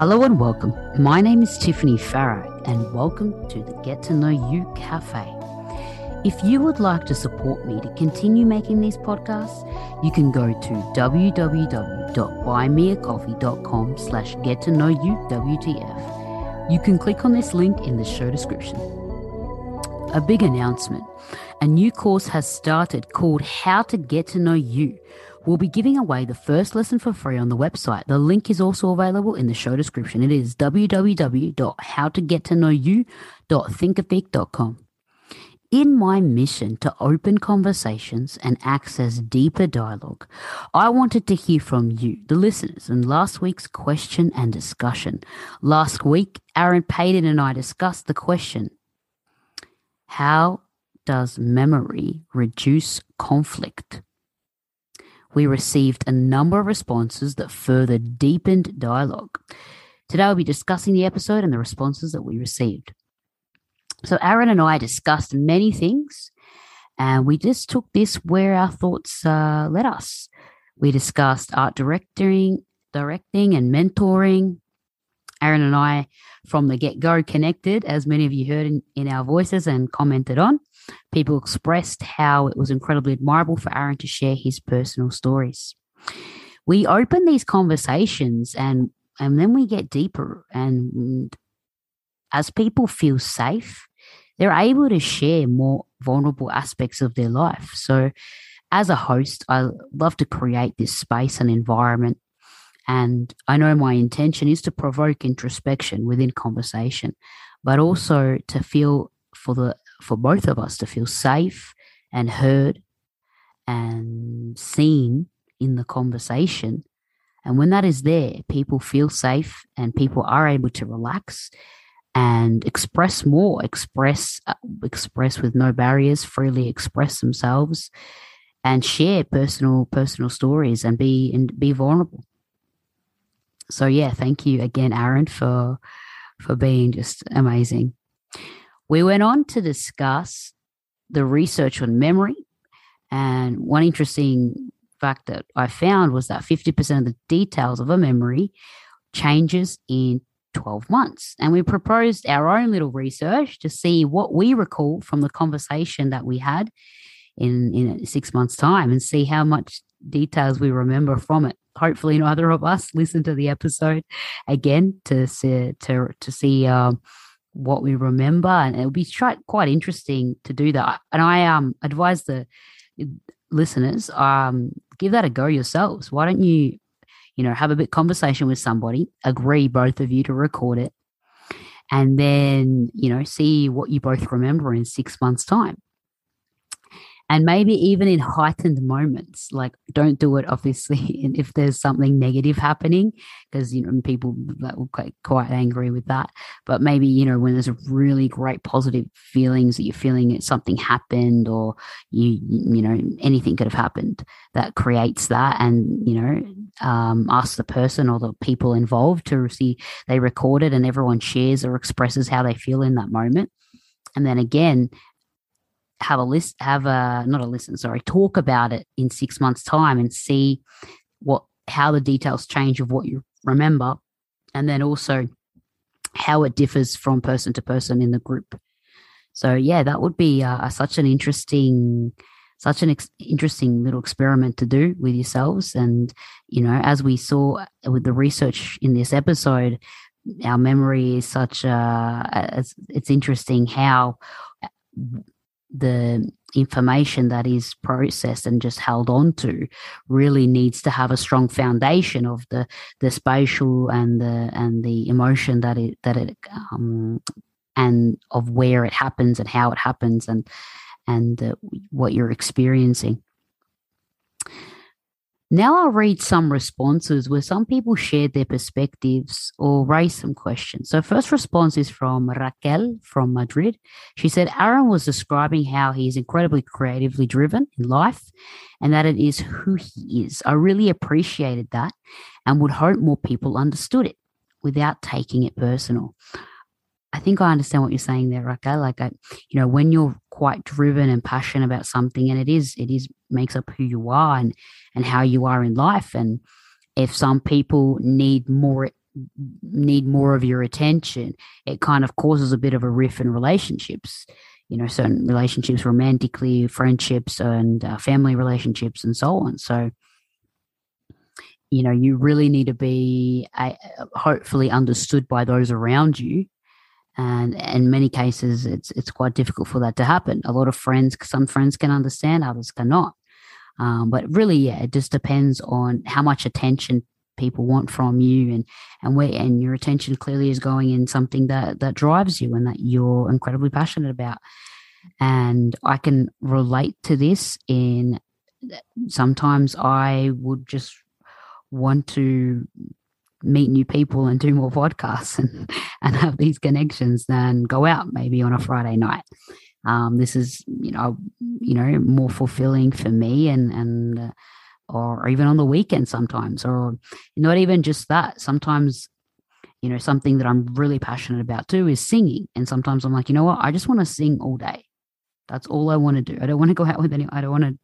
Hello and welcome. My name is Tiffany Farag, and welcome to the Get to Know You Cafe. If you would like to support me to continue making these podcasts, you can go to www.buymeacoffee.com slash get to know you WTF. You can click on this link in the show description. A big announcement. A new course has started called How to Get to Know You We'll be giving away the first lesson for free on the website. The link is also available in the show description. It is www.howtogettoknowyou.thinkific.com. In my mission to open conversations and access deeper dialogue, I wanted to hear from you, the listeners, in last week's question and discussion. Last week, Aaron Payton and I discussed the question How does memory reduce conflict? We received a number of responses that further deepened dialogue. Today, we'll be discussing the episode and the responses that we received. So, Aaron and I discussed many things, and we just took this where our thoughts uh, led us. We discussed art directing, directing, and mentoring. Aaron and I, from the get go, connected, as many of you heard in, in our voices and commented on. People expressed how it was incredibly admirable for Aaron to share his personal stories. We open these conversations and and then we get deeper and as people feel safe, they're able to share more vulnerable aspects of their life. So as a host, I love to create this space and environment and I know my intention is to provoke introspection within conversation, but also to feel for the for both of us to feel safe and heard and seen in the conversation. And when that is there, people feel safe and people are able to relax and express more, express uh, express with no barriers, freely express themselves and share personal personal stories and be and be vulnerable. So yeah, thank you again Aaron for for being just amazing. We went on to discuss the research on memory. And one interesting fact that I found was that 50% of the details of a memory changes in 12 months. And we proposed our own little research to see what we recall from the conversation that we had in, in six months' time and see how much details we remember from it. Hopefully, neither of us listen to the episode again to see, to, to see um, what we remember, and it'll be quite interesting to do that. And I um advise the listeners um give that a go yourselves. Why don't you, you know, have a bit conversation with somebody, agree both of you to record it, and then you know see what you both remember in six months' time and maybe even in heightened moments like don't do it obviously if there's something negative happening because you know people that will quite, quite angry with that. But maybe you know when there's a really great positive feelings that you're feeling that something happened or you you know anything could have happened that creates that and you know um, ask the person or the people involved to see they record it and everyone shares or expresses how they feel in that moment. And then again have a list, have a not a listen, sorry, talk about it in six months' time and see what how the details change of what you remember, and then also how it differs from person to person in the group. So yeah, that would be uh, such an interesting, such an ex- interesting little experiment to do with yourselves. And you know, as we saw with the research in this episode, our memory is such a. It's, it's interesting how the information that is processed and just held on to really needs to have a strong foundation of the the spatial and the and the emotion that it that it um, and of where it happens and how it happens and and uh, what you're experiencing. Now I'll read some responses where some people shared their perspectives or raised some questions. So first response is from Raquel from Madrid. She said Aaron was describing how he is incredibly creatively driven in life and that it is who he is. I really appreciated that and would hope more people understood it without taking it personal. I think I understand what you're saying there, Raquel. Like, I, you know, when you're quite driven and passionate about something, and it is, it is makes up who you are and and how you are in life. And if some people need more need more of your attention, it kind of causes a bit of a rift in relationships. You know, certain relationships, romantically, friendships, and uh, family relationships, and so on. So, you know, you really need to be uh, hopefully understood by those around you and in many cases it's it's quite difficult for that to happen. A lot of friends some friends can understand others cannot. Um, but really yeah it just depends on how much attention people want from you and and where and your attention clearly is going in something that that drives you and that you're incredibly passionate about. And i can relate to this in sometimes i would just want to meet new people and do more podcasts and, and have these connections than go out maybe on a Friday night. Um, this is, you know, you know, more fulfilling for me and, and, uh, or even on the weekend sometimes, or not even just that. Sometimes, you know, something that I'm really passionate about too is singing. And sometimes I'm like, you know what? I just want to sing all day. That's all I want to do. I don't want to go out with anyone. I don't want to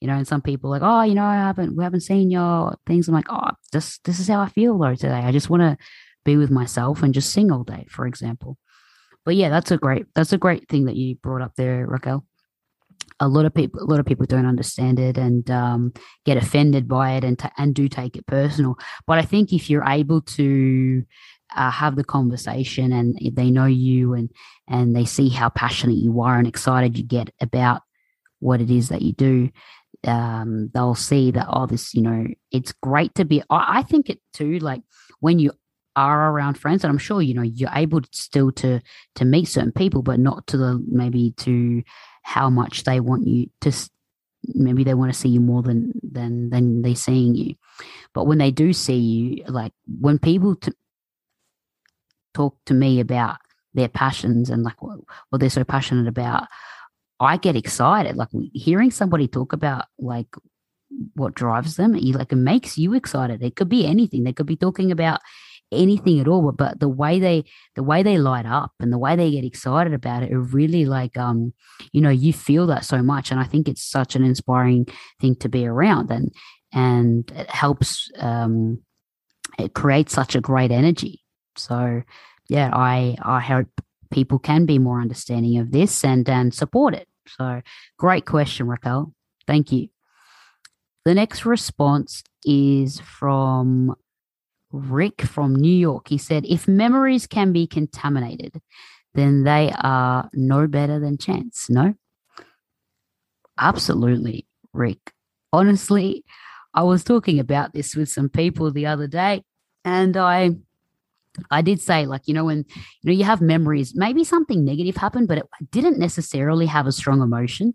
you know, and some people like, oh, you know, I haven't, we haven't seen your things. I'm like, oh, this, this is how I feel though today. I just want to be with myself and just sing all day, for example. But yeah, that's a great, that's a great thing that you brought up there, Raquel. A lot of people, a lot of people don't understand it and um, get offended by it and t- and do take it personal. But I think if you're able to uh, have the conversation and they know you and and they see how passionate you are and excited you get about what it is that you do, um, they'll see that, oh, this, you know, it's great to be. I, I think it too, like when you are around friends, and I'm sure, you know, you're able still to to meet certain people, but not to the maybe to how much they want you to maybe they want to see you more than than than they seeing you but when they do see you like when people to talk to me about their passions and like what, what they're so passionate about I get excited. Like hearing somebody talk about like what drives them, you like it makes you excited. It could be anything. They could be talking about anything at all, but the way they the way they light up and the way they get excited about it, it really like um, you know, you feel that so much. And I think it's such an inspiring thing to be around and and it helps um it creates such a great energy. So yeah, I I hope people can be more understanding of this and and support it. So great question, Raquel. Thank you. The next response is from Rick from New York. He said, if memories can be contaminated, then they are no better than chance. No? Absolutely, Rick. Honestly, I was talking about this with some people the other day, and I I did say, like, you know, when you know you have memories, maybe something negative happened, but it didn't necessarily have a strong emotion.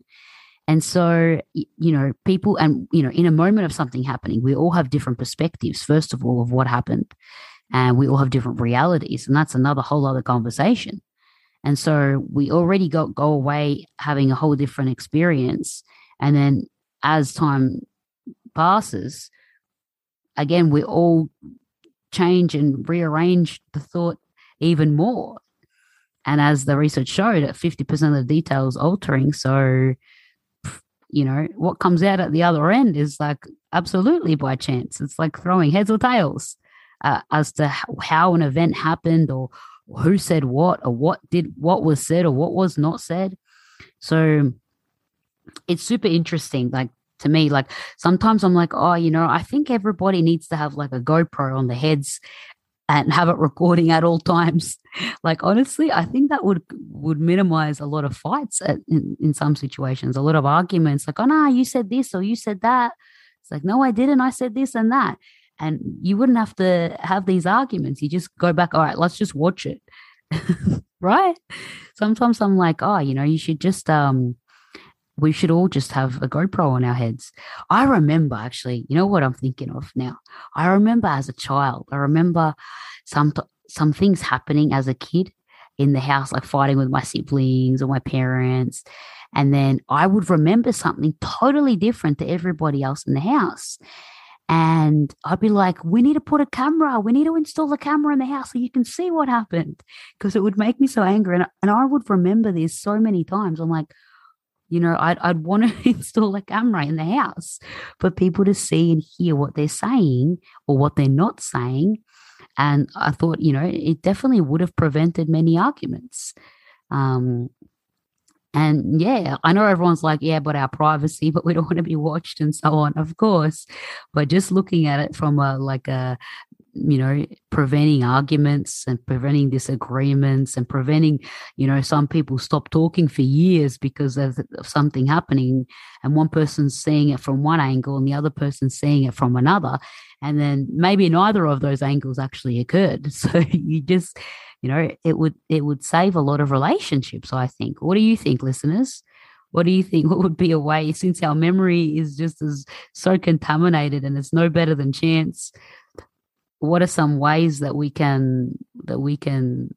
And so, you know, people, and you know, in a moment of something happening, we all have different perspectives. First of all, of what happened, and we all have different realities, and that's another whole other conversation. And so, we already got go away having a whole different experience, and then as time passes, again, we all change and rearrange the thought even more. And as the research showed, at 50% of the details altering. So, you know, what comes out at the other end is like absolutely by chance. It's like throwing heads or tails uh, as to how an event happened or who said what or what did what was said or what was not said. So it's super interesting. Like to me. Like sometimes I'm like, oh, you know, I think everybody needs to have like a GoPro on the heads and have it recording at all times. like honestly, I think that would would minimize a lot of fights at, in, in some situations, a lot of arguments. Like, oh no, you said this or you said that. It's like, no, I didn't. I said this and that. And you wouldn't have to have these arguments. You just go back, all right, let's just watch it right? Sometimes I'm like, oh, you know, you should just um we should all just have a GoPro on our heads. I remember actually, you know what I'm thinking of now? I remember as a child, I remember some some things happening as a kid in the house, like fighting with my siblings or my parents. And then I would remember something totally different to everybody else in the house. And I'd be like, we need to put a camera. We need to install a camera in the house so you can see what happened. Because it would make me so angry. And, and I would remember this so many times. I'm like, you know, I'd, I'd want to install a camera in the house for people to see and hear what they're saying or what they're not saying. And I thought, you know, it definitely would have prevented many arguments. Um, and yeah, I know everyone's like, yeah, but our privacy, but we don't want to be watched and so on, of course. But just looking at it from a like a you know preventing arguments and preventing disagreements and preventing you know some people stop talking for years because of, of something happening and one person's seeing it from one angle and the other person's seeing it from another. And then maybe neither of those angles actually occurred. So you just you know it would it would save a lot of relationships i think. What do you think listeners? What do you think? What would be a way since our memory is just as so contaminated and it's no better than chance what are some ways that we can that we can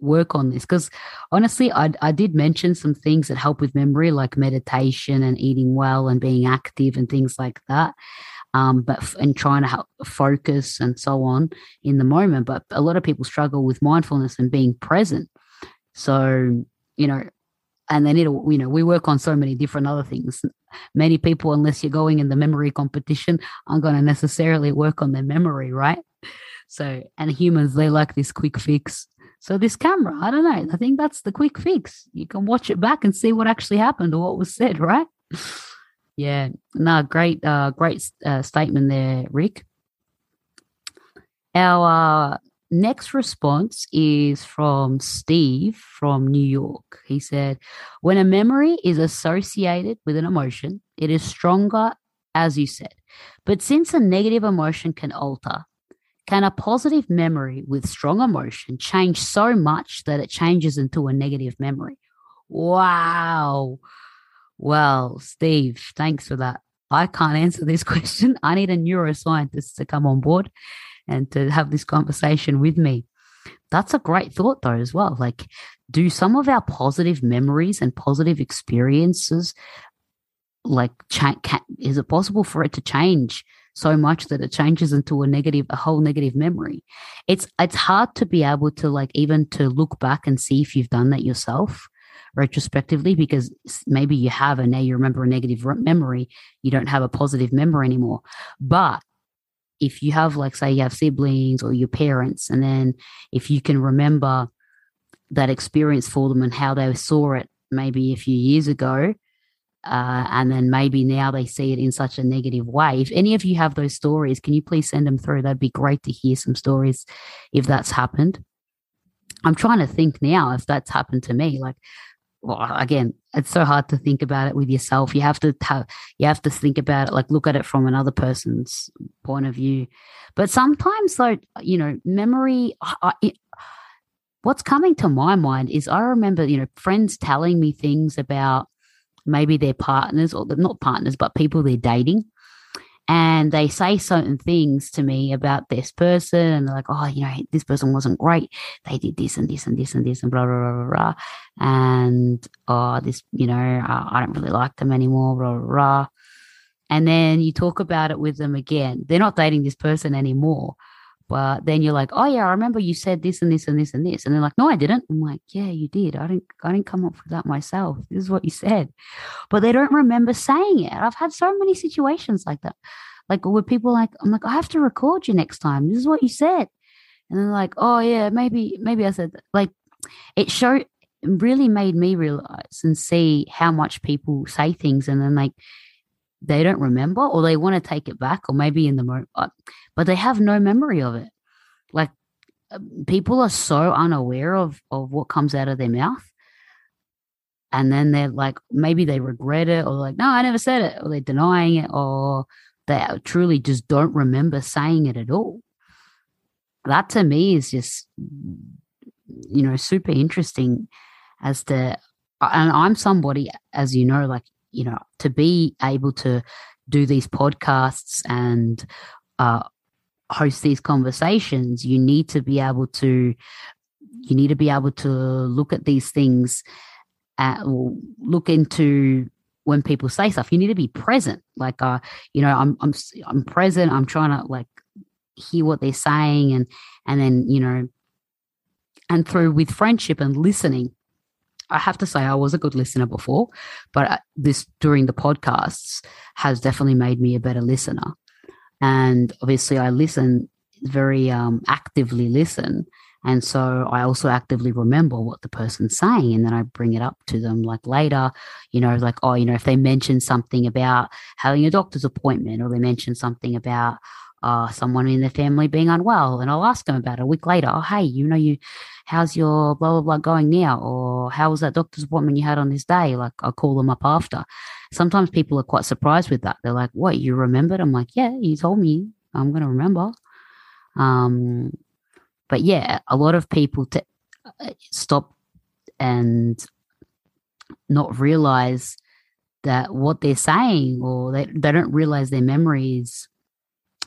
work on this because honestly I, I did mention some things that help with memory like meditation and eating well and being active and things like that um, but and trying to help focus and so on in the moment. But a lot of people struggle with mindfulness and being present. So you know, and then it'll you know we work on so many different other things. Many people, unless you're going in the memory competition, aren't going to necessarily work on their memory, right? So and humans they like this quick fix. So this camera, I don't know. I think that's the quick fix. You can watch it back and see what actually happened or what was said, right? Yeah, no, great, uh, great uh, statement there, Rick. Our uh, next response is from Steve from New York. He said, When a memory is associated with an emotion, it is stronger, as you said. But since a negative emotion can alter, can a positive memory with strong emotion change so much that it changes into a negative memory? Wow. Well, Steve, thanks for that. I can't answer this question. I need a neuroscientist to come on board and to have this conversation with me. That's a great thought, though, as well. Like, do some of our positive memories and positive experiences, like, cha- can, is it possible for it to change so much that it changes into a negative, a whole negative memory? It's it's hard to be able to like even to look back and see if you've done that yourself retrospectively because maybe you have and now you remember a negative memory you don't have a positive memory anymore but if you have like say you have siblings or your parents and then if you can remember that experience for them and how they saw it maybe a few years ago uh, and then maybe now they see it in such a negative way. If any of you have those stories, can you please send them through? That'd be great to hear some stories if that's happened. I'm trying to think now if that's happened to me. Like well, again, it's so hard to think about it with yourself. You have to you have to think about it, like look at it from another person's point of view. But sometimes, though, you know, memory. I, it, what's coming to my mind is I remember, you know, friends telling me things about maybe their partners or not partners, but people they're dating. And they say certain things to me about this person and they're like oh you know this person wasn't great. They did this and this and this and this and blah blah blah blah, blah. and oh this you know I, I don't really like them anymore blah, blah blah. And then you talk about it with them again. They're not dating this person anymore but then you're like, oh yeah, I remember you said this and this and this and this, and they're like, no, I didn't. I'm like, yeah, you did. I didn't. I didn't come up with that myself. This is what you said, but they don't remember saying it. I've had so many situations like that, like where people like, I'm like, I have to record you next time. This is what you said, and they're like, oh yeah, maybe, maybe I said that. like, it showed really made me realize and see how much people say things and then like they don't remember or they want to take it back or maybe in the moment but they have no memory of it. Like um, people are so unaware of of what comes out of their mouth. And then they're like, maybe they regret it, or like, no, I never said it, or they're denying it, or they truly just don't remember saying it at all. That to me is just you know, super interesting as to, and I'm somebody, as you know, like, you know, to be able to do these podcasts and uh, host these conversations, you need to be able to, you need to be able to look at these things, at, look into when people say stuff. You need to be present. Like, uh, you know, I'm, I'm, I'm present. I'm trying to like hear what they're saying, and and then you know and through with friendship and listening I have to say I was a good listener before, but uh, this during the podcasts has definitely made me a better listener. And obviously, I listen very um, actively listen, and so I also actively remember what the person's saying, and then I bring it up to them like later, you know, like oh, you know, if they mention something about having a doctor's appointment, or they mention something about uh, someone in their family being unwell, and I'll ask them about it a week later. Oh, hey, you know, you, how's your blah blah blah going now, or how was that doctor's appointment you had on this day? Like, I'll call them up after. Sometimes people are quite surprised with that. They're like, "What? You remembered?" I'm like, "Yeah, you told me. I'm gonna remember." Um, but yeah, a lot of people t- stop and not realize that what they're saying or they, they don't realize their memories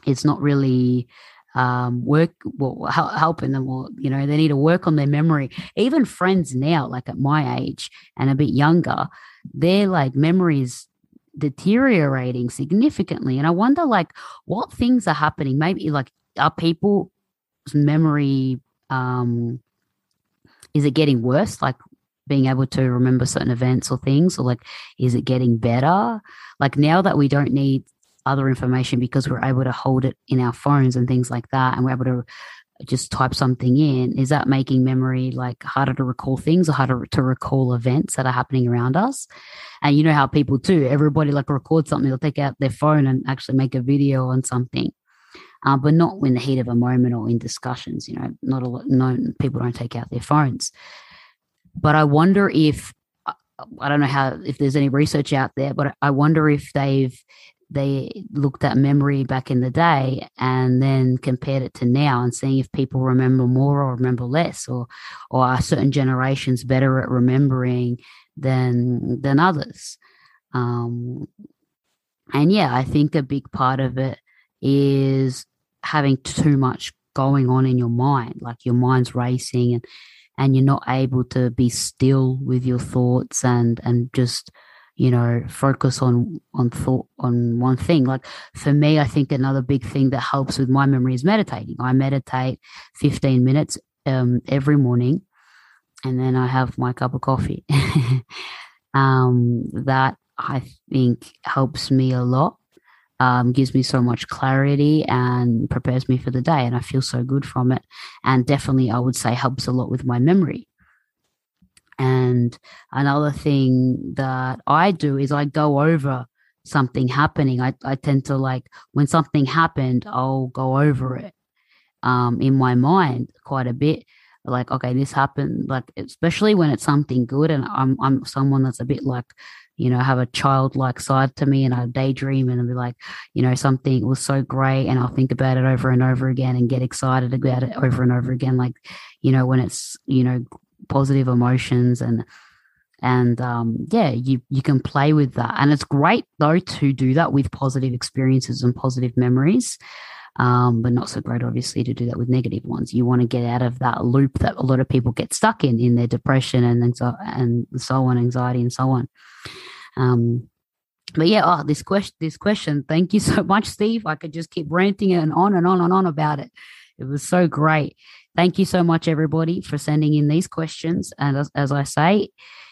it's not really um, work well, helping them or you know they need to work on their memory. Even friends now like at my age and a bit younger their like memories deteriorating significantly. And i wonder like what things are happening? Maybe like are people's memory um is it getting worse? Like being able to remember certain events or things or like is it getting better? Like now that we don't need other information because we're able to hold it in our phones and things like that and we're able to just type something in is that making memory like harder to recall things or harder to recall events that are happening around us? And you know how people do everybody like record something they'll take out their phone and actually make a video on something. Uh, but not in the heat of a moment or in discussions you know not a lot no people don't take out their phones. But i wonder if I don't know how if there's any research out there, but I wonder if they've they looked at memory back in the day and then compared it to now and seeing if people remember more or remember less or or are certain generations better at remembering than than others. Um, and yeah i think a big part of it is having too much going on in your mind like your mind's racing and and you're not able to be still with your thoughts and and just you know focus on on thought on one thing. Like for me i think another big thing that helps with my memory is meditating. I meditate 15 minutes um, every morning and then i have my cup of coffee. Um, that i think helps me a lot um, gives me so much clarity and prepares me for the day and i feel so good from it. And definitely i would say helps a lot with my memory and another thing that I do is I go over something happening. I, I tend to like when something happened, I'll go over it um, in my mind quite a bit. Like, okay, this happened. Like, especially when it's something good, and I'm I'm someone that's a bit like, you know, have a childlike side to me, and I daydream and I'll be like, you know, something was so great, and I'll think about it over and over again and get excited about it over and over again. Like, you know, when it's you know positive emotions and and um, yeah you you can play with that. And it's great though to do that with positive experiences and positive memories um, but not so great obviously to do that with negative ones. You want to get out of that loop that a lot of people get stuck in in their depression and and so on anxiety and so on. Um, but yeah oh this question this question thank you so much steve. I could just keep ranting and on and on and on about it it was so great Thank you so much, everybody, for sending in these questions. And as, as I say,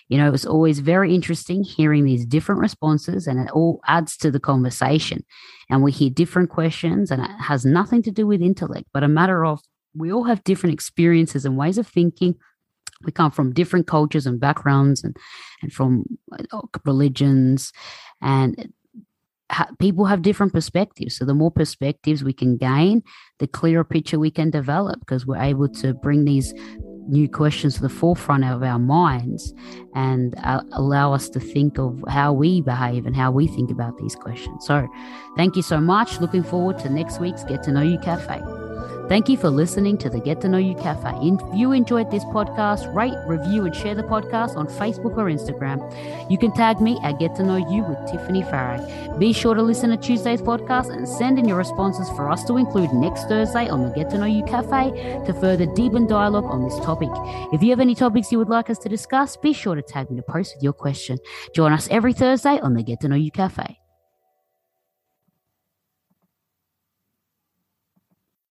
you know, it was always very interesting hearing these different responses, and it all adds to the conversation. And we hear different questions, and it has nothing to do with intellect, but a matter of we all have different experiences and ways of thinking. We come from different cultures and backgrounds, and and from uh, religions, and people have different perspectives. So the more perspectives we can gain, the clearer picture we can develop because we're able to bring these new questions to the forefront of our minds and uh, allow us to think of how we behave and how we think about these questions. So, thank you so much. Looking forward to next week's Get to Know You Cafe. Thank you for listening to the Get to Know You Cafe. If you enjoyed this podcast, rate, review, and share the podcast on Facebook or Instagram. You can tag me at Get to Know You with Tiffany Farag. Be sure to listen to Tuesday's podcast and send in your responses for us to include next Thursday on the Get to Know You Cafe to further deepen dialogue on this topic. If you have any topics you would like us to discuss, be sure to tag me to post with your question. Join us every Thursday on the Get to Know You Cafe.